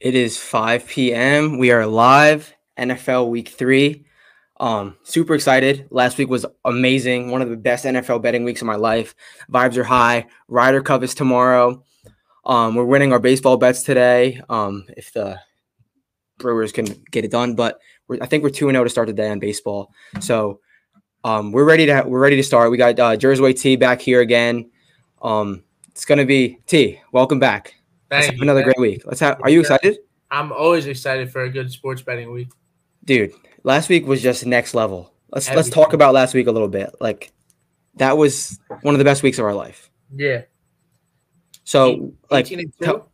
It is 5 p.m. We are live, NFL Week 3. Um, super excited. Last week was amazing. One of the best NFL betting weeks of my life. Vibes are high. Ryder Cup is tomorrow. Um, we're winning our baseball bets today. Um, if the Brewers can get it done, but I think we're two and zero to start the day on baseball. So um, we're ready to we're ready to start. We got uh, Jersey T back here again. Um, it's gonna be T. Welcome back. Thank you. Another great week. Let's have. Are you excited? I'm always excited for a good sports betting week. Dude, last week was just next level. Let's let's talk about last week a little bit. Like that was one of the best weeks of our life. Yeah. So 18 like and 2?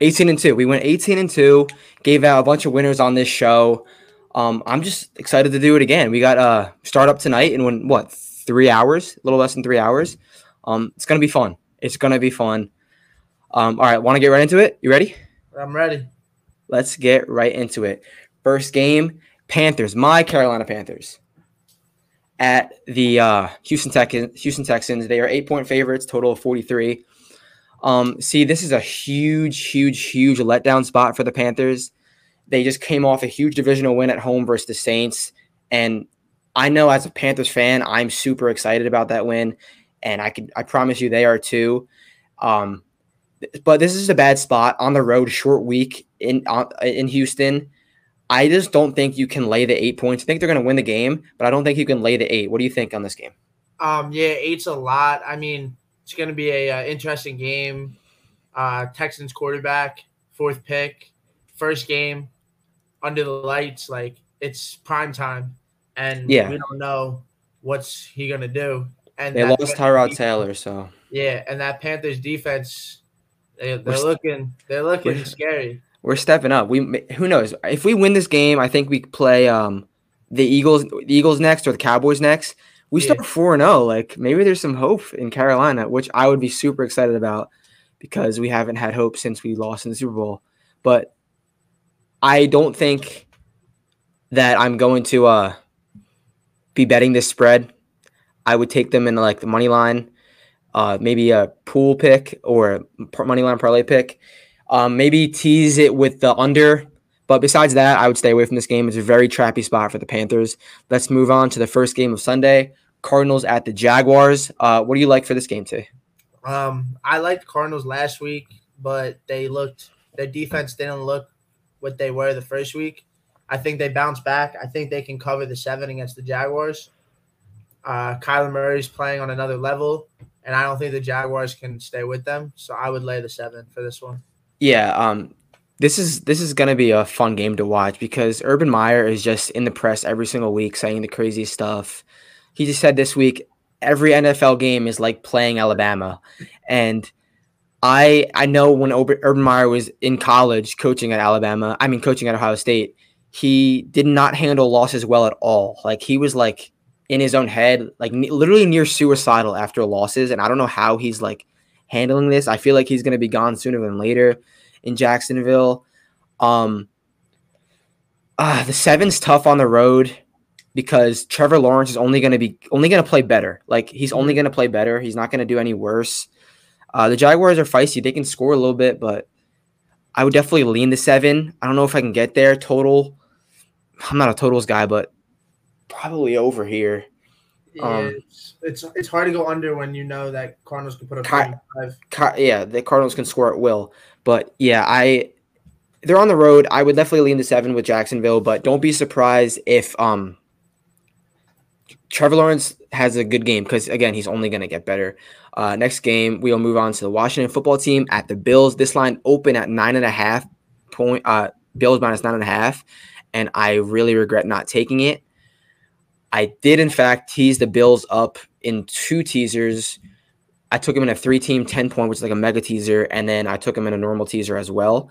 18 and 2. We went 18 and 2, gave out a bunch of winners on this show. Um, I'm just excited to do it again. We got uh start up tonight in when what three hours, a little less than three hours. Um, it's gonna be fun. It's gonna be fun. Um, all right, want to get right into it? You ready? I'm ready. Let's get right into it. First game, Panthers, my Carolina Panthers at the uh, Houston Texans. Houston Texans. They are eight point favorites, total of 43. Um, see, this is a huge, huge, huge letdown spot for the Panthers. They just came off a huge divisional win at home versus the Saints. And I know as a Panthers fan, I'm super excited about that win. And I can I promise you they are too. Um, but this is a bad spot on the road, short week in in Houston. I just don't think you can lay the eight points. I think they're going to win the game, but I don't think you can lay the eight. What do you think on this game? Um, yeah, eight's a lot. I mean, it's going to be a uh, interesting game. Uh, Texans quarterback, fourth pick, first game under the lights. Like it's prime time, and yeah. we don't know what's he going to do. And they lost Tyrod Taylor, so yeah, and that Panthers defense they, are looking they're looking scary. We're stepping up. We who knows if we win this game, I think we play um the Eagles the Eagles next or the Cowboys next. We yeah. start four and zero. Oh, like maybe there's some hope in Carolina, which I would be super excited about because we haven't had hope since we lost in the Super Bowl. But I don't think that I'm going to uh be betting this spread. I would take them in like the money line uh, maybe a pool pick or a money line parlay pick. Um, maybe tease it with the under. But besides that, I would stay away from this game. It's a very trappy spot for the Panthers. Let's move on to the first game of Sunday. Cardinals at the Jaguars. Uh, what do you like for this game, T? Um, I liked Cardinals last week, but they looked their defense didn't look what they were the first week. I think they bounced back. I think they can cover the seven against the Jaguars. Uh, Kyler Murray's playing on another level and I don't think the Jaguars can stay with them. So I would lay the seven for this one. Yeah, um, this is this is gonna be a fun game to watch because Urban Meyer is just in the press every single week saying the craziest stuff. He just said this week every NFL game is like playing Alabama, and I I know when Urban Meyer was in college coaching at Alabama, I mean coaching at Ohio State, he did not handle losses well at all. Like he was like in his own head, like n- literally near suicidal after losses. And I don't know how he's like handling this. I feel like he's going to be gone sooner than later in Jacksonville. Um, uh, the seven's tough on the road because Trevor Lawrence is only going to be only going to play better. Like he's only going to play better. He's not going to do any worse. Uh, the Jaguars are feisty. They can score a little bit, but I would definitely lean the seven. I don't know if I can get there total. I'm not a totals guy, but probably over here. Um, it's, it's, it's hard to go under when you know that Cardinals can put up yeah, the Cardinals can score at will. But yeah, I they're on the road. I would definitely lean the seven with Jacksonville, but don't be surprised if um Trevor Lawrence has a good game because again he's only going to get better. Uh, next game we'll move on to the Washington football team at the Bills. This line open at nine and a half point. Uh, Bills minus nine and a half, and I really regret not taking it. I did, in fact, tease the Bills up in two teasers. I took them in a three team 10 point, which is like a mega teaser. And then I took them in a normal teaser as well.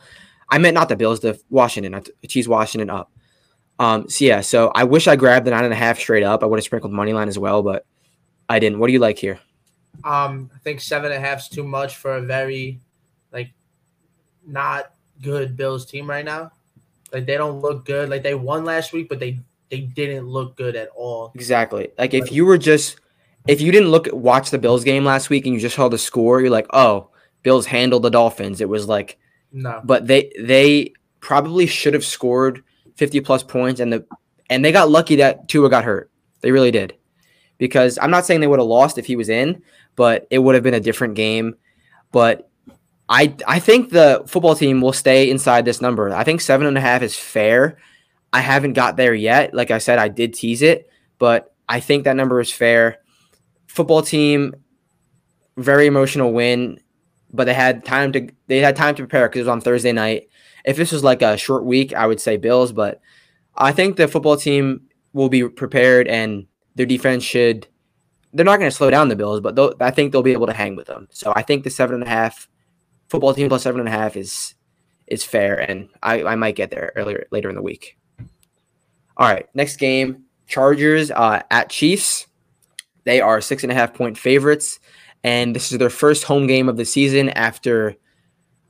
I meant not the Bills, the Washington. I teased Washington up. Um, so yeah, so I wish I grabbed the nine and a half straight up. I would have sprinkled money line as well, but I didn't. What do you like here? Um, I think seven and a half is too much for a very like not good Bills team right now. Like they don't look good. Like they won last week, but they they didn't look good at all. Exactly. Like if you were just if you didn't look watch the Bills game last week and you just saw the score, you're like, oh, Bills handled the Dolphins. It was like no, but they they probably should have scored 50 plus points and the and they got lucky that Tua got hurt. They really did. Because I'm not saying they would have lost if he was in, but it would have been a different game. But I I think the football team will stay inside this number. I think seven and a half is fair. I haven't got there yet. Like I said, I did tease it, but I think that number is fair. Football team, very emotional win, but they had time to they had time to prepare because it was on Thursday night. If this was like a short week, I would say Bills, but I think the football team will be prepared and their defense should. They're not going to slow down the Bills, but I think they'll be able to hang with them. So I think the seven and a half football team plus seven and a half is is fair, and I, I might get there earlier later in the week. All right, next game: Chargers uh, at Chiefs. They are six and a half point favorites, and this is their first home game of the season after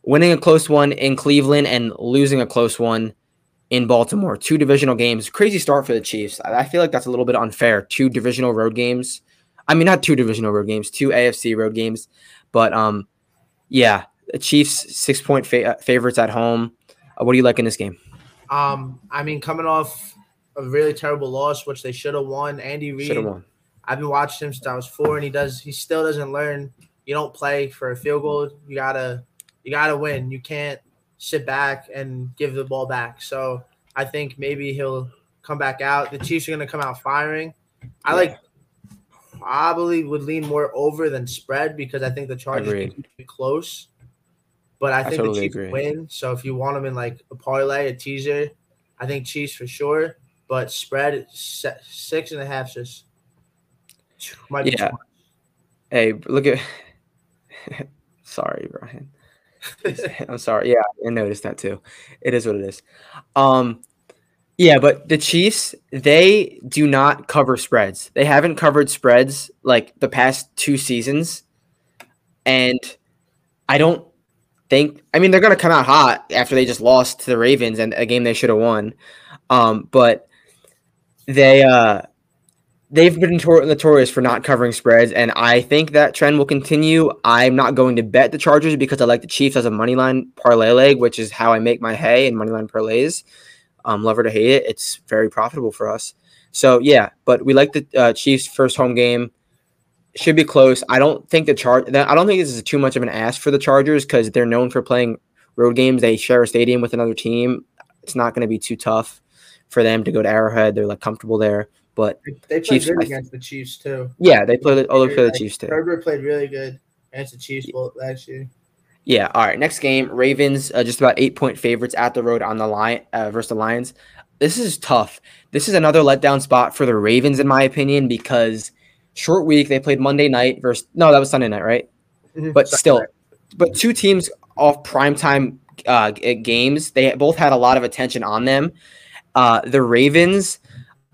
winning a close one in Cleveland and losing a close one in Baltimore. Two divisional games. Crazy start for the Chiefs. I feel like that's a little bit unfair. Two divisional road games. I mean, not two divisional road games, two AFC road games. But um, yeah, the Chiefs six point fa- uh, favorites at home. Uh, what do you like in this game? Um, I mean, coming off a really terrible loss, which they should have won. Andy Reid. Won. I've been watching him since I was four, and he does. He still doesn't learn. You don't play for a field goal. You gotta, you gotta win. You can't sit back and give the ball back. So I think maybe he'll come back out. The Chiefs are gonna come out firing. I like probably would lean more over than spread because I think the Chargers Agreed. be close. But I think I totally the Chiefs agree. win. So if you want them in like a parlay, a teaser, I think Chiefs for sure. But spread six and a half just might yeah. Hey, look at. sorry, Brian. I'm sorry. Yeah, I noticed that too. It is what it is. Um, yeah, but the Chiefs, they do not cover spreads. They haven't covered spreads like the past two seasons. And I don't think I mean they're gonna come out hot after they just lost to the Ravens and a game they should have won. Um, but they uh they've been notorious for not covering spreads, and I think that trend will continue. I'm not going to bet the Chargers because I like the Chiefs as a money line parlay leg, which is how I make my hay in money line parlays. Um, love to hate it, it's very profitable for us. So yeah, but we like the uh, Chiefs' first home game should be close. I don't think the charge. I don't think this is too much of an ask for the Chargers because they're known for playing road games. They share a stadium with another team. It's not going to be too tough for them to go to Arrowhead. They're like comfortable there. But they, played Chiefs, good against the Chiefs too. Yeah, they played. Oh, they played the Chiefs too. Herbert played really good against the Chiefs last year. Yeah. All right. Next game, Ravens uh, just about eight point favorites at the road on the line uh, versus the Lions. This is tough. This is another letdown spot for the Ravens, in my opinion, because short week. They played Monday night versus no, that was Sunday night, right? Mm-hmm. But Sunday still, night. but two teams off primetime uh, games. They both had a lot of attention on them. Uh, the Ravens,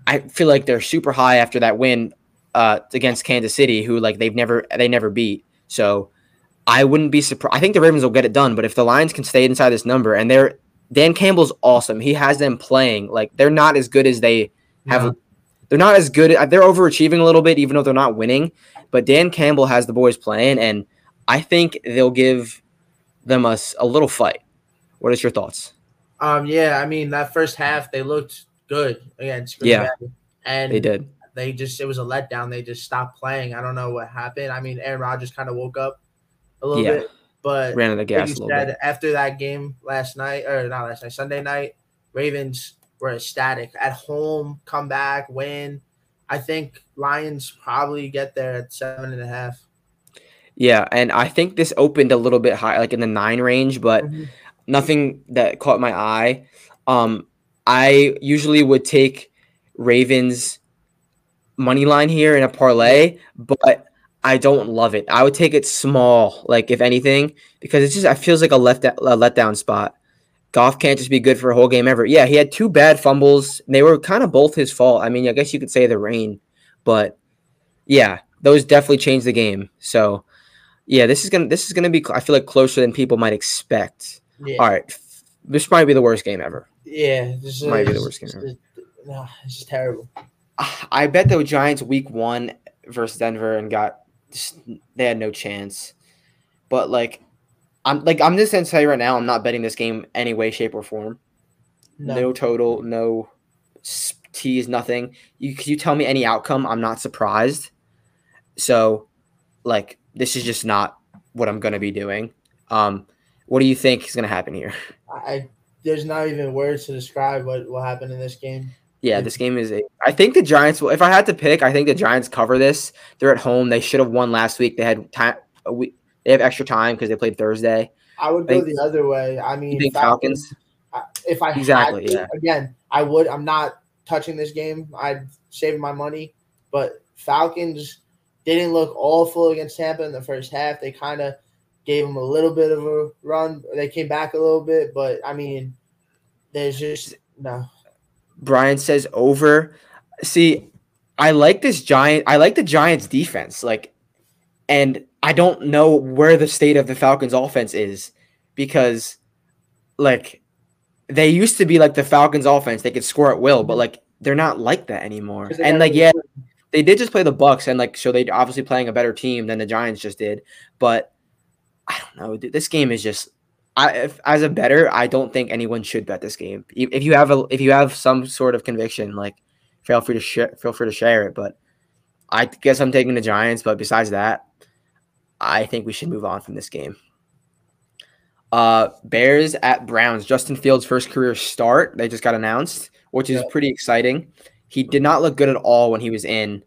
I feel like they're super high after that win uh, against Kansas City, who like they've never they never beat. So I wouldn't be surprised. I think the Ravens will get it done. But if the Lions can stay inside this number, and they're Dan Campbell's awesome. He has them playing like they're not as good as they have they're not as good. They're overachieving a little bit, even though they're not winning. But Dan Campbell has the boys playing, and I think they'll give them a, a little fight. What is your thoughts? Um, yeah, I mean that first half they looked good against Green yeah, Bay, and they did. They just it was a letdown. They just stopped playing. I don't know what happened. I mean, Aaron Rodgers kind of woke up a little yeah. bit, but ran in the gas a little said, bit. After that game last night, or not last night, Sunday night, Ravens were ecstatic at home, come back, win. I think Lions probably get there at seven and a half. Yeah, and I think this opened a little bit high, like in the nine range, but mm-hmm. Nothing that caught my eye. Um, I usually would take Ravens money line here in a parlay, but I don't love it. I would take it small, like if anything, because it's just it feels like a left a letdown spot. Goff can't just be good for a whole game ever. Yeah, he had two bad fumbles. They were kind of both his fault. I mean, I guess you could say the rain, but yeah, those definitely changed the game. So, yeah, this is gonna this is gonna be I feel like closer than people might expect. Yeah. All right, this might be the worst game ever. Yeah, this might be the worst game ever. No, it's just terrible. I bet the Giants week one versus Denver and got just, they had no chance. But like I'm like I'm just gonna tell you right now, I'm not betting this game any way, shape, or form. no, No. total, no s- tease, nothing. You you tell me any outcome, I'm not surprised. So, like, this is just not what I'm gonna be doing. Um, what do you think is gonna happen here? I there's not even words to describe what will happen in this game. Yeah, this game is. A, I think the Giants will. If I had to pick, I think the Giants cover this. They're at home. They should have won last week. They had time. A week. They have extra time because they played Thursday. I would go Think- the other way. I mean, Falcons? I- If I Exactly, had to, yeah. again, I would. I'm not touching this game. I'd save my money. But Falcons didn't look awful against Tampa in the first half. They kind of gave them a little bit of a run. They came back a little bit, but I mean, there's just no. Brian says over. See, I like this giant. I like the Giants defense. Like, and I don't know where the state of the Falcons offense is because, like, they used to be like the Falcons offense. They could score at will, but like they're not like that anymore. And like, yeah, they did just play the Bucks, and like, so they obviously playing a better team than the Giants just did. But I don't know. dude, This game is just. I, if, as a bettor, I don't think anyone should bet this game. If you have a, if you have some sort of conviction, like feel free to share, feel free to share it. But I guess I'm taking the Giants. But besides that, I think we should move on from this game. Uh, Bears at Browns. Justin Fields' first career start. They just got announced, which is pretty exciting. He did not look good at all when he was in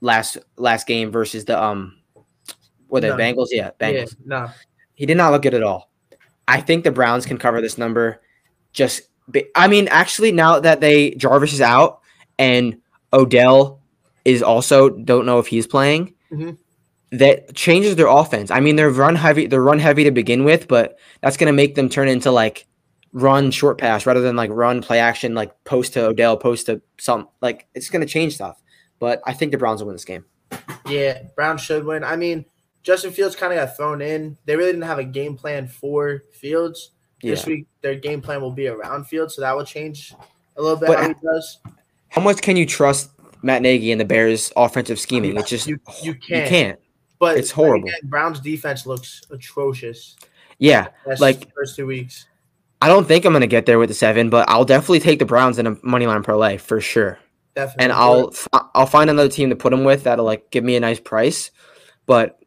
last last game versus the um, were the No. Bengals? Yeah, Bengals. Yeah, no. He did not look good at all. I think the Browns can cover this number. Just, be, I mean, actually, now that they Jarvis is out and Odell is also don't know if he's playing, Mhm. that changes their offense. I mean, they're run heavy. They're run heavy to begin with, but that's going to make them turn into like run short pass rather than like run play action, like post to Odell, post to some. Like it's going to change stuff. But I think the Browns will win this game. Yeah, Brown should win. I mean, Justin Fields kind of got thrown in. They really didn't have a game plan for Fields. Yeah. This week, their game plan will be around Fields, so that will change a little bit But- how he does. How much can you trust Matt Nagy and the Bears' offensive scheming? It's just You- you You can't. can't. But It's horrible. again, Brown's defense looks atrocious. Yeah, Like- first two weeks. I don't think I'm gonna get there with the seven, but I'll definitely take the Browns in a money line parlay for sure. Definitely. And I'll I'll find another team to put them with that'll like give me a nice price. But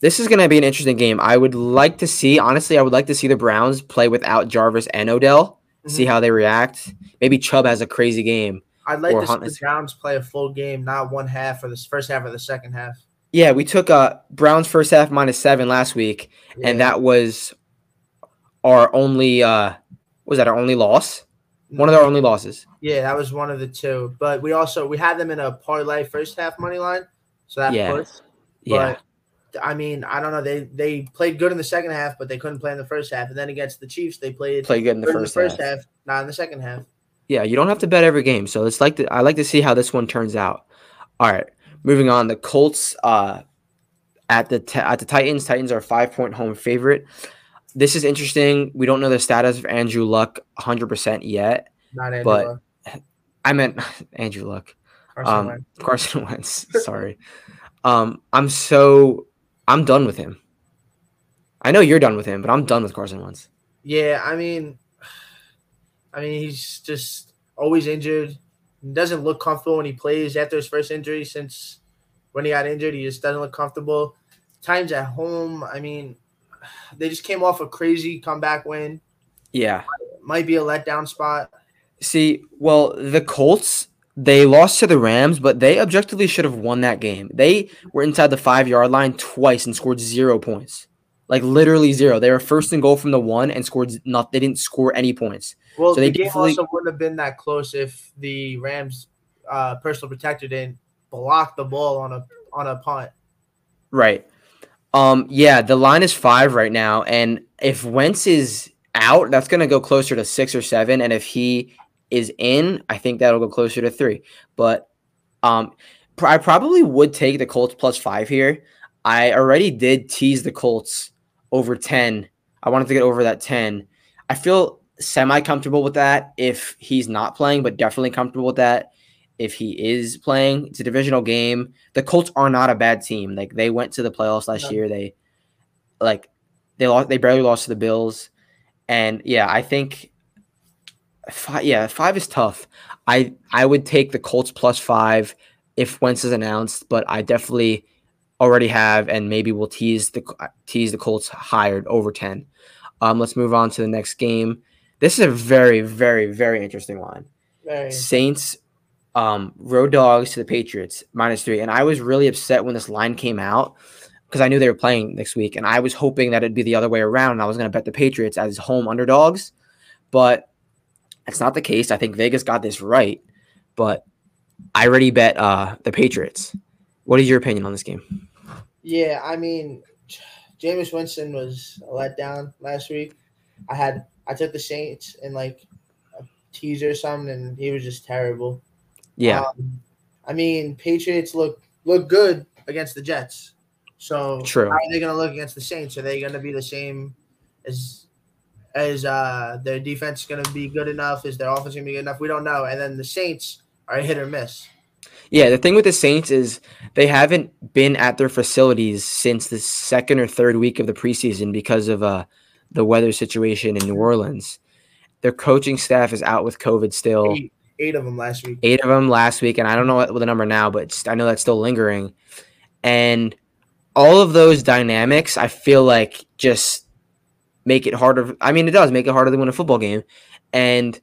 this is gonna be an interesting game. I would like to see, honestly, I would like to see the Browns play without Jarvis and Odell. See Mhm. how they react. Maybe Chubb has a crazy game. I'd like to see the Browns play a full game, not one half or the first half or the second half. Yeah, we took uh Browns first half minus seven last week, and that was our only uh was that our only loss? One of our only losses. Yeah, that was one of the two. But we also we had them in a parlay first half money line, so that Yeah. pushed. Yeah. I mean, I don't know. They they played good in the second half, but they couldn't play in the first half. And then against the Chiefs, they played Play good in the first, in the first half. half, not in the second half. Yeah, you don't have to bet every game. So it's like to, I like to see how this one turns out. All right, moving on. The Colts uh, at the at the Titans. Titans are five point home favorite. This is interesting. We don't know the status of Andrew Luck 100 percent yet. Not Andrew But- Luck, I meant Andrew Luck. Carson Um, Wentz. Carson Wentz. Sorry. um, I'm so I'm done with him. I know you're done with him, but I'm done with Carson Wentz. Yeah, I mean, I mean, he's just always injured. He doesn't look comfortable when he plays after his first injury. Since when he got injured, he just doesn't look comfortable. Titans at home, I mean, they just came off a crazy comeback win. Yeah. Might be a letdown spot. See, well, the Colts, they lost to the Rams, but they objectively should have won that game. They were inside the five yard line twice and scored zero points. Like literally zero. They were first and goal from the one and scored not they didn't score any points. Well, So they the game also wouldn't have been that close if the Rams' uh, personal protector didn't block the ball on a on a punt. Right. Um, yeah, the line is five right now, and if Wentz is out, that's gonna go closer to six or seven. And if he is in, I think that'll go closer to three. But um pr- I probably would take the Colts plus five here. I already did tease the Colts over 10. I wanted to get over that 10. I feel semi comfortable with that if he's not playing, but definitely comfortable with that if he is playing. It's a divisional game. The Colts are not a bad team. Like they went to the playoffs last year. They like they lost they barely lost to the Bills. And yeah, I think Five, yeah, five is tough. I I would take the Colts plus five if Wentz is announced, but I definitely already have, and maybe we'll tease the tease the Colts hired over ten. Um, let's move on to the next game. This is a very, very, very interesting line. Very. Saints um, road dogs to the Patriots minus three, and I was really upset when this line came out because I knew they were playing next week, and I was hoping that it'd be the other way around. And I was going to bet the Patriots as home underdogs, but it's not the case. I think Vegas got this right, but I already bet uh, the Patriots. What is your opinion on this game? Yeah, I mean, Jameis Winston was a letdown last week. I had I took the Saints in like a teaser or something, and he was just terrible. Yeah, Um, I mean, Patriots look look good against the Jets. So True. how are they going to look against the Saints? Are they going to be the same as as uh, their defense going to be good enough? Is their offense going to be good enough? We don't know. And then the Saints are hit or miss. yeah. The thing with the Saints is they haven't been at their facilities since the second or third week of the preseason because of uh, the weather situation in New Orleans. Their coaching staff is out with COVID still. Eight, eight of them last week. eight of them last week, and I don't know what the number now, but I know that's still lingering. And all of those dynamics, I feel like just make it harder. I mean, it does make it harder to win a football game. And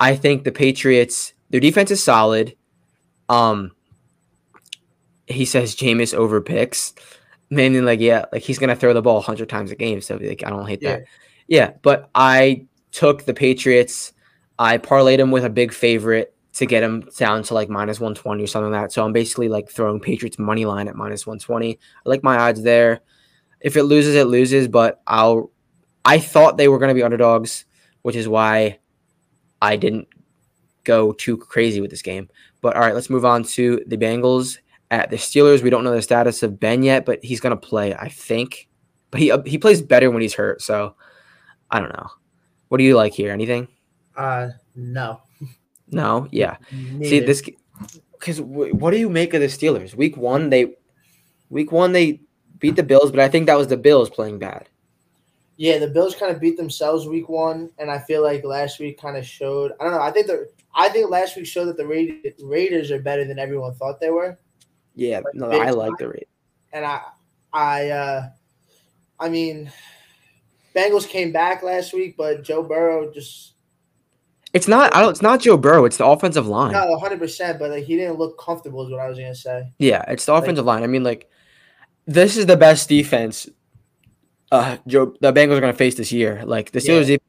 I think the Patriots, their defense is solid. Um, he says Jameis over picks, meaning like yeah, like he's gonna throw the ball hundred times a game. So like I don't hate that. Yeah, but I took the Patriots. I parlayed him with a big favorite to get him down to like minus 120 or something like that. So I'm basically like throwing Patriots money line at minus 120. I like my odds there. If it loses, it loses, but I'll I thought they were going to be underdogs, which is why I didn't go too crazy with this game. But all right, let's move on to the Bengals at the Steelers. We don't know the status of Ben yet, but he's going to play, I think. But he he plays better when he's hurt, so I don't know. What do you like here? Anything? Uh, no. No, yeah. Neither. See this because what do you make of the Steelers? Week one, they week one they beat the Bills, but I think that was the Bills playing bad. Yeah, the Bills kind of beat themselves week one, and I feel like last week kind of showed. I don't know. I think the I think last week showed that the Ra- Raiders are better than everyone thought they were, Yeah, Like, no, I like the Raiders. and I I uh I mean, Bengals came back last week, but Joe Burrow just It's not. I don't. It's not Joe Burrow. It's the offensive line. not hundred percent, but like he didn't look comfortable. Is what I was gonna say. Yeah, it's the offensive line. I mean, like this is the best defense. Uh, Joe, the Bengals are going to face this year. Like the Steelers. def-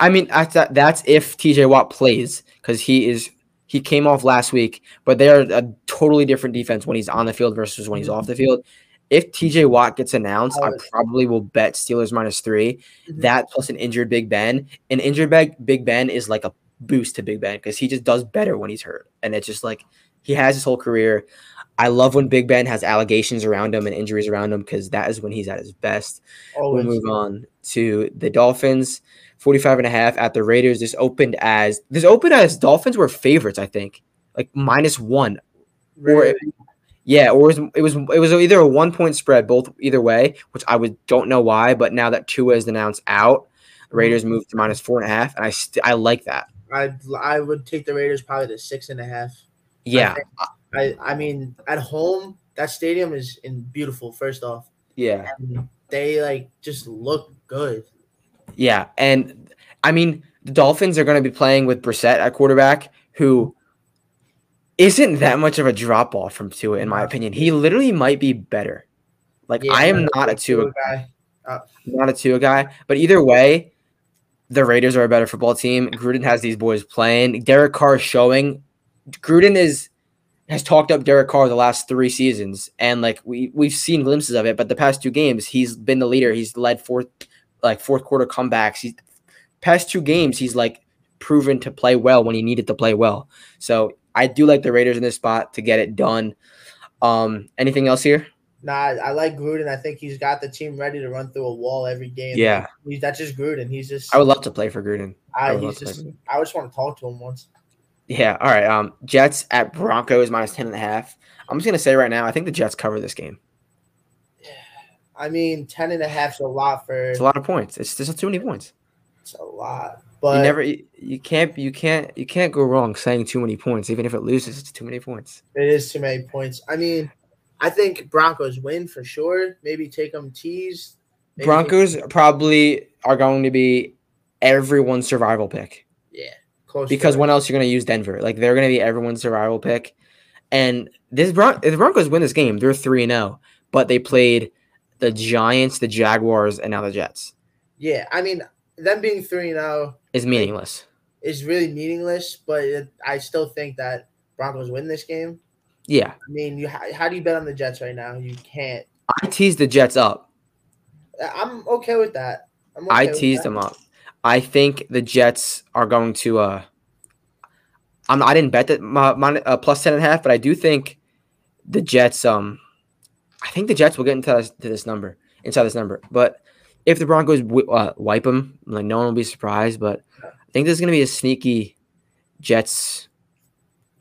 I mean, that's that's if T.J. Watt plays because he is he came off last week, but they are a totally different defense when he's on the field versus when he's off the field. If T.J. Watt gets announced, I probably will bet Steelers minus three. Mhm. That plus an injured Big Ben. An injured Big Big Ben is like a boost to Big Ben because he just does better when he's hurt, and it's just like he has his whole career. I love when Big Ben has allegations around him and injuries around him because that is when he's at his best. We'll move on to the Dolphins. 45 and a half at the Raiders. This opened as this opened as Dolphins were favorites, I think. Like minus one. Or Really? yeah, or it was it was it was either a one point spread, both either way, which I would don't know why, but now that Tua is announced out, the Raiders moved to minus four and a half, and I st- I like that. I I would take the Raiders probably to six and a half. Yeah, I I mean at home that stadium is in beautiful. First off, yeah. and they like just look good. Yeah, and I mean the Dolphins are going to be playing with Brissett at quarterback, who isn't that much of a drop off from Tua, in my opinion. He literally might be better. Like I am not a Tua, guy. Uh, not a Tua guy, but either way, the Raiders are a better football team. Gruden has these boys playing. Derek Carr showing. Gruden is has talked up Derek Carr the last three seasons, and like we we've seen glimpses of it. But the past two games, he's been the leader. He's led fourth, like fourth quarter comebacks. He's past two games, he's like proven to play well when he needed to play well. So I do like the Raiders in this spot to get it done. Um, anything else here? Nah, I, like Gruden. I think he's got the team ready to run through a wall every game. Yeah. he's, that's just Gruden. He's just I would love to play for Gruden. I I, would he's just. I just want to talk to him once. Yeah. All right. Um, Jets at Broncos minus 10 and a half. I'm just gonna say right now, I think the Jets cover this game. Yeah, I mean, ten and a half's a lot for It's a lot of points. It's just too many points. It's a lot. But you never you, you can't you can't you can't go wrong saying too many points. Even if it loses, it's too many points. it is too many points. I mean, I think Broncos win for sure. Maybe take them tease. Maybe take- Broncos probably are going to be everyone's survival pick yeah, close. because when else you're going to use Denver? Like they're going to be everyone's survival pick. And this Bron- the Broncos win this game, they're three and zero. But they played the Giants, the Jaguars, and now the Jets. Yeah, I mean, them being three and oh zero Is meaningless. is really meaningless. But it, I still think that Broncos win this game. Yeah, I mean, you how, how do you bet on the Jets right now? You can't. I teased the Jets up. I'm okay with that. I'm okay I teased that. them up. I think the Jets are going to. uh I'm. I didn't bet that my, my uh, plus ten and a half, but I do think the Jets. Um, I think the Jets will get into this, to this number inside this number. But if the Broncos w- uh, wipe them, like no one will be surprised. But I think there's going to be a sneaky Jets.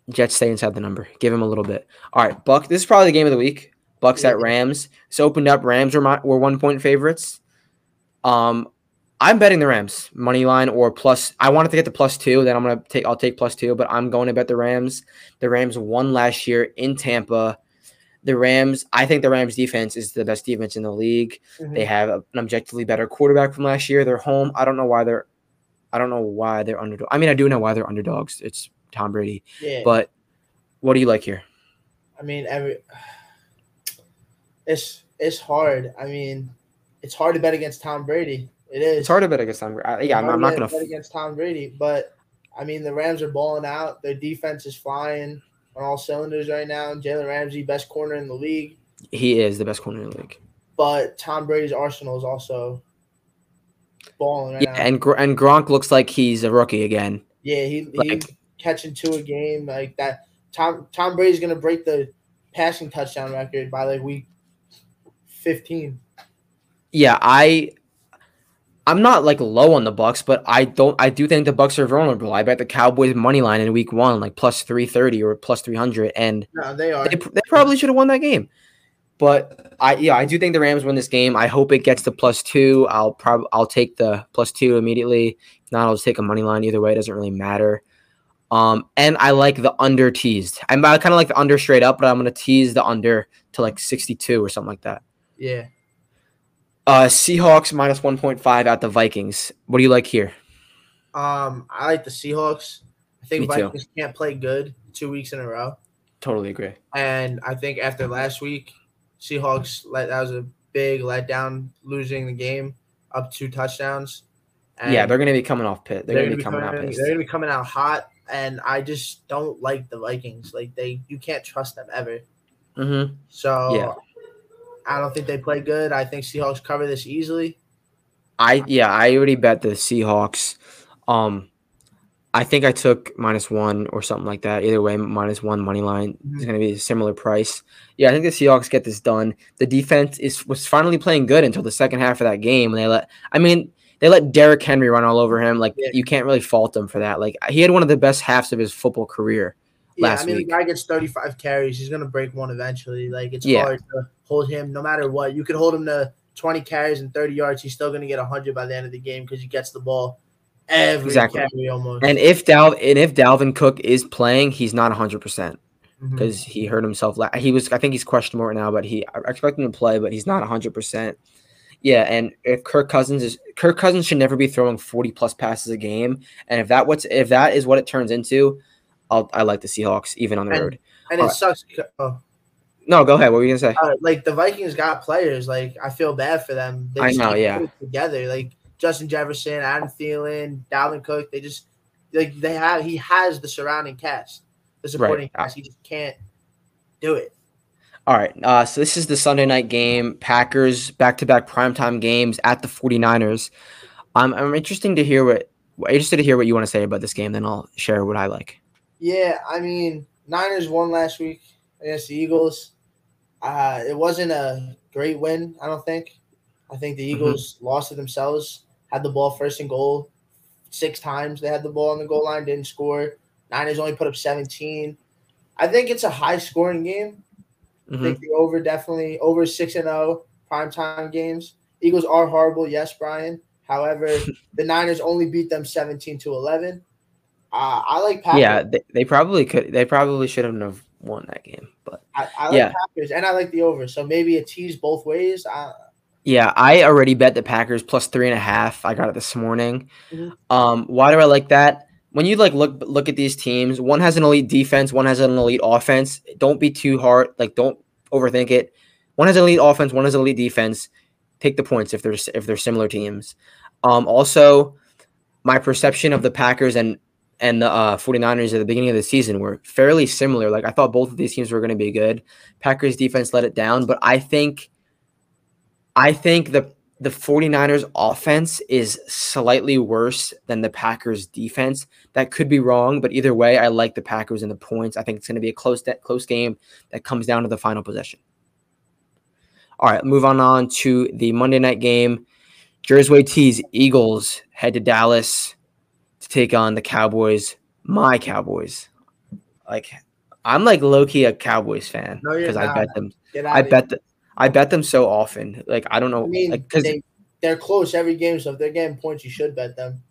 Jets stay inside the number. Give them a little bit. All right, Buck. This is probably the game of the week. Bucks at Rams. It's opened up. Rams were my, were one point favorites. Um, I'm betting the Rams money line or plus. I wanted to get the plus two. Then I'm gonna take. I'll take plus two, but I'm going to bet the Rams. The Rams won last year in Tampa. The Rams. I think the Rams defense is the best defense in the league. Mhm. They have an objectively better quarterback from last year. They're home. I don't know why they're. I don't know why they're underdog. I mean, I do know why they're underdogs. It's Tom Brady. yeah, But what do you like here? I mean, every it's it's hard. I mean, it's hard to bet against Tom Brady. It is. It's hard to bet against Tom. Brady. I- Yeah, I'm, I'm not gonna. bet against Tom Brady, but I mean, the Rams are balling out. Their defense is flying on all cylinders right now. Jalen Ramsey, best corner in the league, He is the best corner in the league. but Tom Brady's arsenal is also balling right Yeah, now. and Gr- and Gronk looks like he's a rookie again. Yeah, he, Like- catching two a game like that. Tom Tom Brady's gonna break the passing touchdown record by like week fifteen. Yeah, I I'm not like low on the Bucks, but I don't I do think the Bucks are vulnerable. I bet the Cowboys money line in week 1 like plus 330 or plus 300 and No, they are. they, they probably should have won that game. But I yeah, I do think the Rams win this game. I hope it gets to plus 2. I'll probably I'll take the plus 2 immediately. If not, I'll just take a money line either way, it doesn't really matter. Um and I like the under teased. I'm I kind of like the under straight up, but I'm going to tease the under to like 62 or something like that. Yeah. Uh, Seahawks minus 1.5 at the Vikings. What do you like here? Um, I like the Seahawks. I think Me too. Vikings can't play good two weeks in a row. Totally agree. And I think after last week, Seahawks let that was a big letdown, losing the game up two touchdowns. And yeah, they're going to be coming off pit. They're, they're going to be coming, out coming, pissed. they're gonna be coming out hot. And I just don't like the Vikings. Like they you can't trust them ever. Mm-hmm. So Yeah. I don't think they play good. I think Seahawks cover this easily. I yeah, I already bet the Seahawks. Um, I think I took minus one or something like that. Either way, minus one money line is Mhm. going to be a similar price. Yeah, I think the Seahawks get this done. The defense is was finally playing good until the second half of that game, and they let. I mean, they let Derrick Henry run all over him. Like Yeah. you can't really fault them for that. Like he had one of the best halves of his football career. Yeah, I mean week. the guy gets 35 carries. He's gonna break one eventually. Like it's Yeah. hard to hold him no matter what. You could hold him to 20 carries and 30 yards. He's still gonna get 100 by the end of the game because he gets the ball every Exactly. carry almost. And if Dal and if Dalvin Cook is playing, he's not 100 percent Mhm. because he hurt himself. La- he was, I think he's questionable right now, but he I expect him to play, but he's not 100. percent Yeah, and if Kirk Cousins is Kirk Cousins should never be throwing 40 plus passes a game, and if that what's if that is what it turns into, I'll I like the Seahawks even on the And- road. and it alright. sucks. Oh, No, go ahead. What were you gonna say? uh, like the Vikings got players. Like I feel bad for them. They I just know, yeah. Together, like Justin Jefferson, Adam Thielen, Dalvin Cook. They just like they have. He has the surrounding cast, the supporting Right. cast. He just can't do it. All right. Uh, so this is the Sunday night game. Packers back to back primetime games at the 49ers. I'm I'm interested to hear what interested to hear what you want to say about this game. Then I'll share what I like. Yeah, I mean, Niners won last week against the Eagles. Uh, it wasn't a great win, I don't think. I think the Eagles lost to themselves, had the ball first and goal six times. They had the ball on the goal line, didn't score. Niners only put up 17. I think it's a high scoring game. I Mhm. think the over definitely over 6 and 0 primetime games. Eagles are horrible, yes, Brian, However, the Niners only beat them 17 to 11. Uh, I like Packers. Yeah, they, they probably could. They probably shouldn't have won that game, but I, I like yeah. Packers and I like the over. So maybe a tease both ways. Uh, yeah, I already bet the Packers plus three and a half. I got it this morning. Mhm. Um, why do I like that? When you like look look at these teams, one has an elite defense, one has an elite offense. Don't be too hard. Like, don't overthink it. One has an elite offense, one has an elite defense. Take the points if there's if they're similar teams. Um, also, my perception of the Packers and and the uh, 49ers at the beginning of the season were fairly similar. Like I thought both of these teams were going to be good. Packers defense let it down, but I think I think the the 49ers offense is slightly worse than the Packers defense. That could be wrong, but either way, I like the Packers and the points. I think it's going to be a close close game that comes down to the final possession. All right, move on on to the Monday night game. Jersey T's Eagles head to Dallas take on the Cowboys. My Cowboys. Like I'm like low key a Cowboys fan No, because I bet them. I bet th- I bet them so often. Like I don't know, I mean, like because they, they're close every game, so if they're getting points, you should bet them.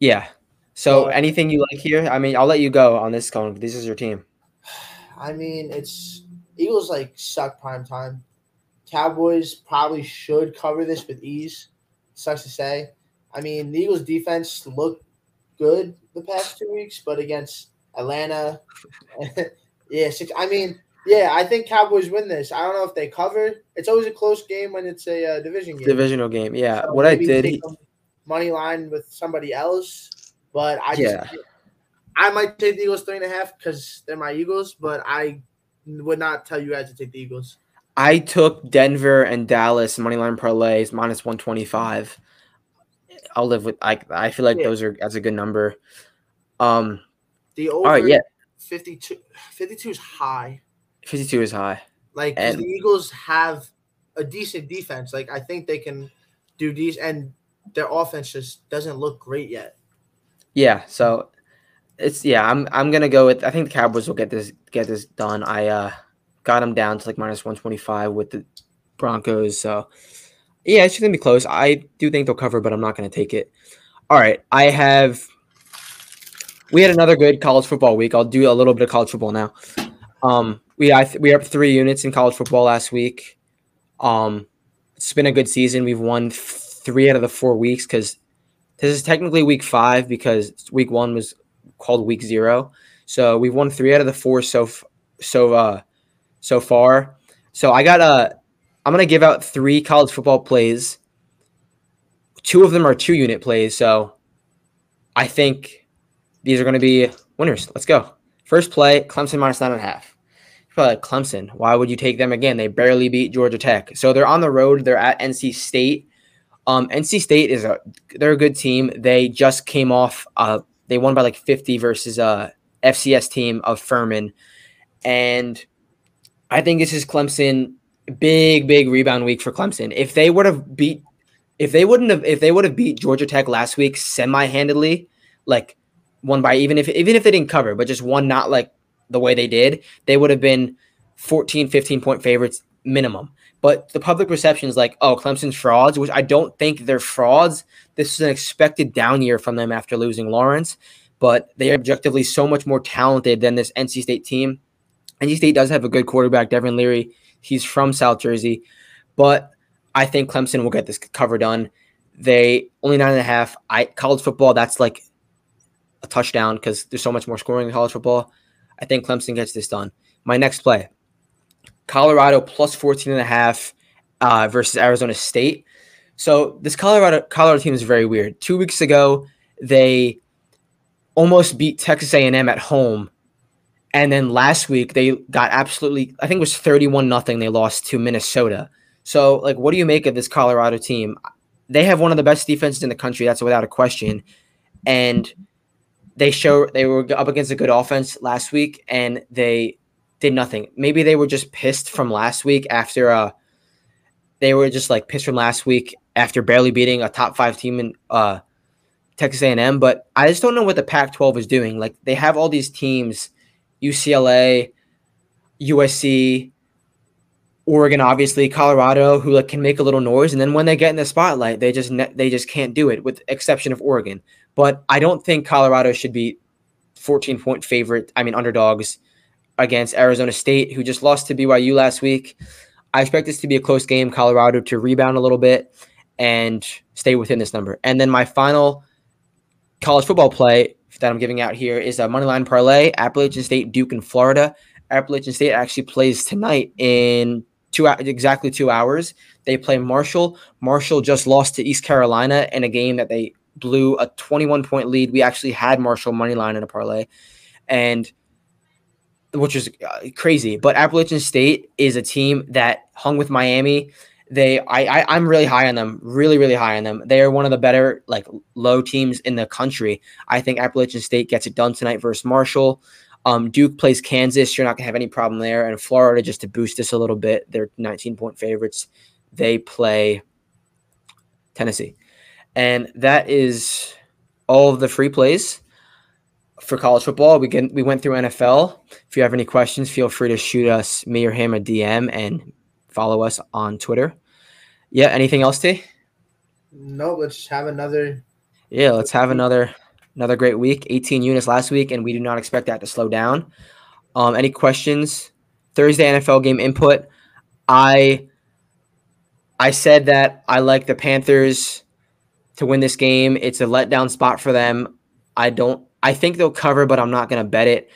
yeah. So Well- anything you like here? I mean, I'll let you go on this cone. This is your team. I mean, it's Eagles like suck prime time. Cowboys probably should cover this with ease. Sucks to say. I mean, the Eagles defense looked good the past two weeks, but against Atlanta, yeah, six. I mean, yeah, I think Cowboys win this. I don't know if they cover. It's always a close game when it's a uh, division game. Divisional game. Yeah. So what I did. he- money line with somebody else, but I just, Yeah. I might take the Eagles three and a half because they're my Eagles, but I would not tell you guys to take the Eagles. I took Denver and Dallas moneyline parlays minus one twenty five. I'll live with. I I feel like Yeah. those are that's a good number. Um. The over All right. Yeah. 52, 52 is high. Fifty two is high. Like And- the Eagles have a decent defense. Like I think they can do these, and their offense just doesn't look great yet. Yeah, so it's yeah, I'm I'm gonna go with I think the Cowboys will get this get this done. I uh got them down to like minus one twenty five with the Broncos. So yeah, it's gonna be close. I do think they'll cover, but I'm not gonna take it. All right. I have we had another good college football week. I'll do a little bit of college football now. Um we I th- we are up three units in college football last week. Um it's been a good season. We've won th- three out of the four weeks because this is technically week five because week one was called week zero. So we've won three out of the four so f- so uh so far. So I got a I'm gonna give out three college football plays. Two of them are two unit plays, so I think these are gonna be winners. Let's go. First play, Clemson minus nine and a half. Probably like Clemson. Why would you take them again? They barely beat Georgia Tech. So they're on the road. They're at NC State. Um, NC State is a they're a good team. They just came off uh they won by like 50 versus a FCS team of Furman. And I think this is Clemson big big rebound week for Clemson. If they would have beat if they wouldn't have if they would have beat Georgia Tech last week semi-handedly, like won by even if even if they didn't cover, but just won not like the way they did, they would have been 14 15 point favorites minimum. But the public perception is like, oh, Clemson's frauds, which I don't think they're frauds. This is an expected down year from them after losing Lawrence, but they are objectively so much more talented than this NC State team. NC State does have a good quarterback, Devin Leary. He's from South Jersey, but I think Clemson will get this cover done. They only nine and a half. I college football, that's like a touchdown because there's so much more scoring in college football. I think Clemson gets this done. My next play Colorado plus 14 and a half uh, versus Arizona State. So this Colorado Colorado team is very weird. Two weeks ago, they almost beat Texas A&M at home, and then last week they got absolutely I think it was 31 nothing. They lost to Minnesota. So like, what do you make of this Colorado team? They have one of the best defenses in the country. That's without a question, and they show they were up against a good offense last week, and they did nothing. Maybe they were just pissed from last week after uh they were just like pissed from last week after barely beating a top 5 team in uh Texas A&M, but I just don't know what the Pac-12 is doing. Like they have all these teams UCLA, USC, Oregon, obviously, Colorado, who like, can make a little noise, and then when they get in the spotlight, they just ne- they just can't do it, with exception of Oregon. But I don't think Colorado should be 14 point favorite. I mean, underdogs against Arizona State, who just lost to BYU last week. I expect this to be a close game. Colorado to rebound a little bit and stay within this number. And then my final college football play that I'm giving out here is a money line parlay: Appalachian State, Duke, and Florida. Appalachian State actually plays tonight in two exactly two hours. They play Marshall. Marshall just lost to East Carolina in a game that they blew a 21 point lead. We actually had Marshall money line in a parlay, and which is uh, crazy. But Appalachian State is a team that hung with Miami. They, I, I, I'm really high on them. Really, really high on them. They are one of the better like low teams in the country. I think Appalachian State gets it done tonight versus Marshall. Um, Duke plays Kansas. You're not gonna have any problem there. And Florida, just to boost this a little bit, they're 19 point favorites. They play Tennessee, and that is all of the free plays for college football. We get, we went through NFL. If you have any questions, feel free to shoot us, me or him, a DM, and follow us on Twitter. Yeah. Anything else, T? No. Let's have another. Yeah. Let's have another another great week. 18 units last week, and we do not expect that to slow down. Um, any questions? Thursday NFL game input. I I said that I like the Panthers to win this game. It's a letdown spot for them. I don't I think they'll cover, but I'm not going to bet it.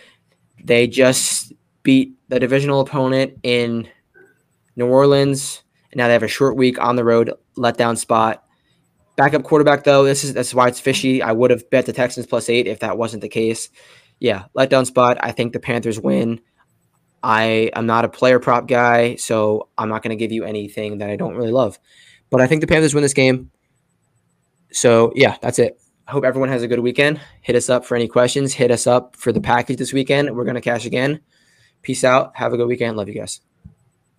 They just beat the divisional opponent in New Orleans. And now they have a short week on the road, letdown spot. Backup quarterback though, this is that's why it's fishy. I would have bet the Texans plus eight if that wasn't the case. Yeah, letdown spot. I think the Panthers win. I am not a player prop guy, so I'm not going to give you anything that I don't really love. But I think the Panthers win this game. So yeah, that's it. I hope everyone has a good weekend. Hit us up for any questions. Hit us up for the package this weekend. We're going to cash again. Peace out. Have a good weekend. Love you guys.